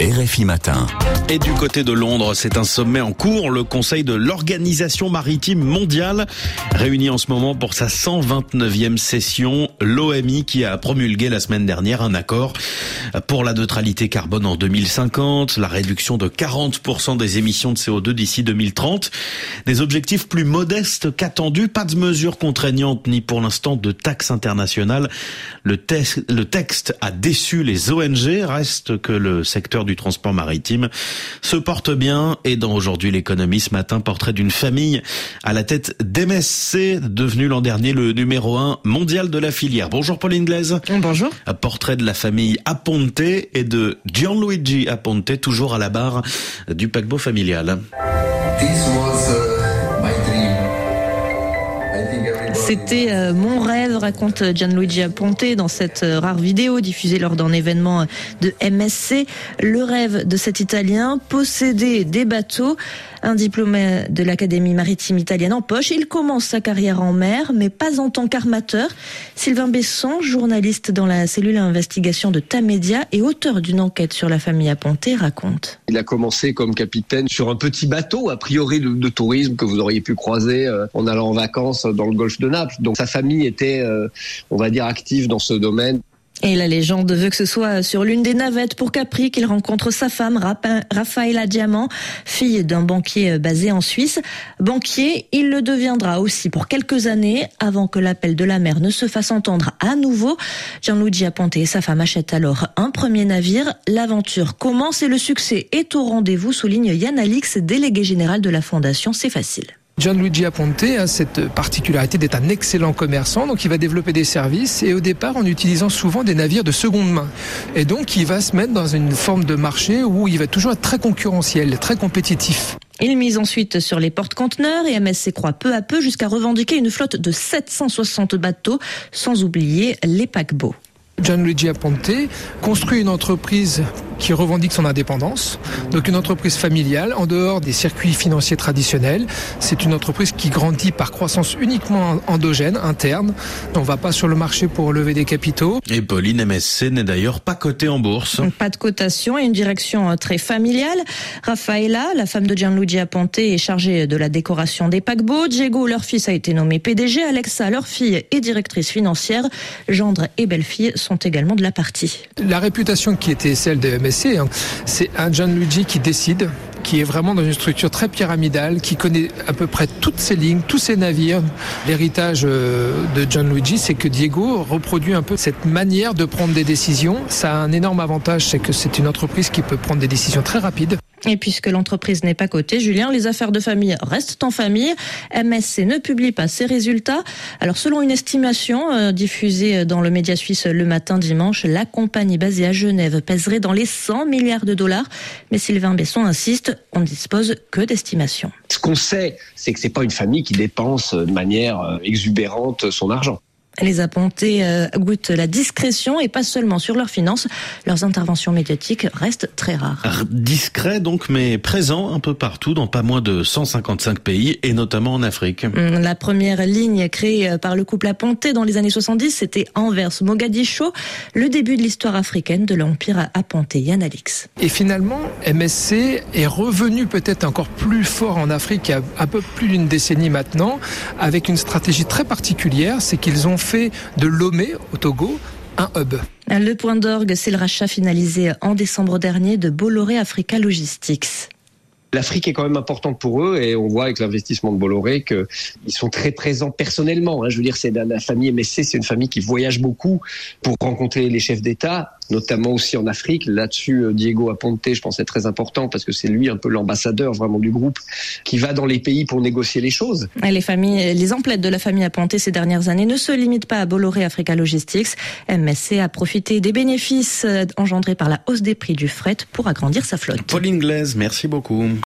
RFI Matin. Et du côté de Londres, c'est un sommet en cours. Le Conseil de l'Organisation Maritime Mondiale réunit en ce moment pour sa 129e session l'OMI qui a promulgué la semaine dernière un accord pour la neutralité carbone en 2050, la réduction de 40% des émissions de CO2 d'ici 2030. Des objectifs plus modestes qu'attendus, pas de mesures contraignantes ni pour l'instant de taxes internationales. Le, le texte a déçu les ONG, reste que le secteur du transport maritime se porte bien et dans aujourd'hui l'économie ce matin portrait d'une famille à la tête d'MSC devenu l'an dernier le numéro un mondial de la filière. Bonjour Pauline Glaise. Bonjour. Un portrait de la famille Aponte et de Gianluigi Aponte toujours à la barre du paquebot familial. C'était euh, mon rêve, raconte Gianluigi Aponte dans cette euh, rare vidéo diffusée lors d'un événement de MSC. Le rêve de cet Italien, posséder des bateaux. Un diplôme de l'Académie maritime italienne en poche. Il commence sa carrière en mer, mais pas en tant qu'armateur. Sylvain Besson, journaliste dans la cellule investigation de Tamedia et auteur d'une enquête sur la famille Aponte, raconte. Il a commencé comme capitaine sur un petit bateau, a priori de, tourisme que vous auriez pu croiser euh, en allant en vacances dans le golfe de Naples. Donc sa famille était, euh, on va dire, active dans ce domaine. Et la légende veut que ce soit sur l'une des navettes pour Capri qu'il rencontre sa femme, Raffaella Diamant, fille d'un banquier basé en Suisse. Banquier, il le deviendra aussi pour quelques années avant que l'appel de la mer ne se fasse entendre à nouveau. Gianluigi Aponte et sa femme achètent alors un premier navire. L'aventure commence et le succès est au rendez-vous, souligne Yann Alix, délégué général de la fondation C'est facile. Gianluigi Aponte a cette particularité d'être un excellent commerçant, donc il va développer des services et au départ en utilisant souvent des navires de seconde main. Et donc il va se mettre dans une forme de marché où il va toujours être très concurrentiel, très compétitif. Il mise ensuite sur les porte-conteneurs et MSC croît peu à peu jusqu'à revendiquer une flotte de 760 bateaux, sans oublier les paquebots. Gianluigi Aponte construit une entreprise qui revendique son indépendance, donc une entreprise familiale en dehors des circuits financiers traditionnels. C'est une entreprise qui grandit par croissance uniquement endogène, interne. On ne va pas sur le marché pour lever des capitaux. Et Pauline MSC n'est d'ailleurs pas cotée en bourse. Pas de cotation et une direction très familiale. Raffaella, la femme de Gianluigi Aponte, est chargée de la décoration des paquebots. Diego, leur fils, a été nommé PDG. Alexa, leur fille, est directrice financière. Gendre et belle-fille sont également de la partie. La réputation qui était celle de Hein, c'est un Gianluigi qui décide, qui est vraiment dans une structure très pyramidale, qui connaît à peu près toutes ses lignes, tous ses navires. L'héritage de Gianluigi, c'est que Diego reproduit un peu cette manière de prendre des décisions. Ça a un énorme avantage, c'est que c'est une entreprise qui peut prendre des décisions très rapides. Et puisque l'entreprise n'est pas cotée, Julien, les affaires de famille restent en famille. MSC ne publie pas ses résultats. Alors, selon une estimation euh, diffusée dans le média suisse le matin dimanche, la compagnie basée à Genève pèserait dans les 100 milliards de dollars. Mais Sylvain Besson insiste, on ne dispose que d'estimations. Ce qu'on sait, c'est que c'est pas une famille qui dépense de manière exubérante son argent. Les appontés euh, goûtent la discrétion et pas seulement sur leurs finances. Leurs interventions médiatiques restent très rares. Discret donc, mais présent un peu partout dans pas moins de 155 pays et notamment en Afrique. La première ligne créée par le couple Aponté dans les années 70, c'était Anvers Mogadiscio, le début de l'histoire africaine de l'empire Aponté. Yann Alix. Et finalement, MSC est revenu peut-être encore plus fort en Afrique il y a un peu plus d'une décennie maintenant, avec une stratégie très particulière, c'est qu'ils ont fait de Lomé au Togo un hub. Le point d'orgue, c'est le rachat finalisé en décembre dernier de Bolloré Africa Logistics. L'Afrique est quand même importante pour eux et on voit avec l'investissement de Bolloré qu'ils sont très présents personnellement. Hein. Je veux dire, c'est la famille MSC, c'est une famille qui voyage beaucoup pour rencontrer les chefs d'État, notamment aussi en Afrique. Là-dessus, Diego Aponte, je pense, est très important parce que c'est lui un peu l'ambassadeur vraiment du groupe qui va dans les pays pour négocier les choses. Les familles, les emplettes de la famille Aponte ces dernières années ne se limitent pas à Bolloré Africa Logistics. MSC a profité des bénéfices engendrés par la hausse des prix du fret pour agrandir sa flotte. Pauline Glaise, merci beaucoup.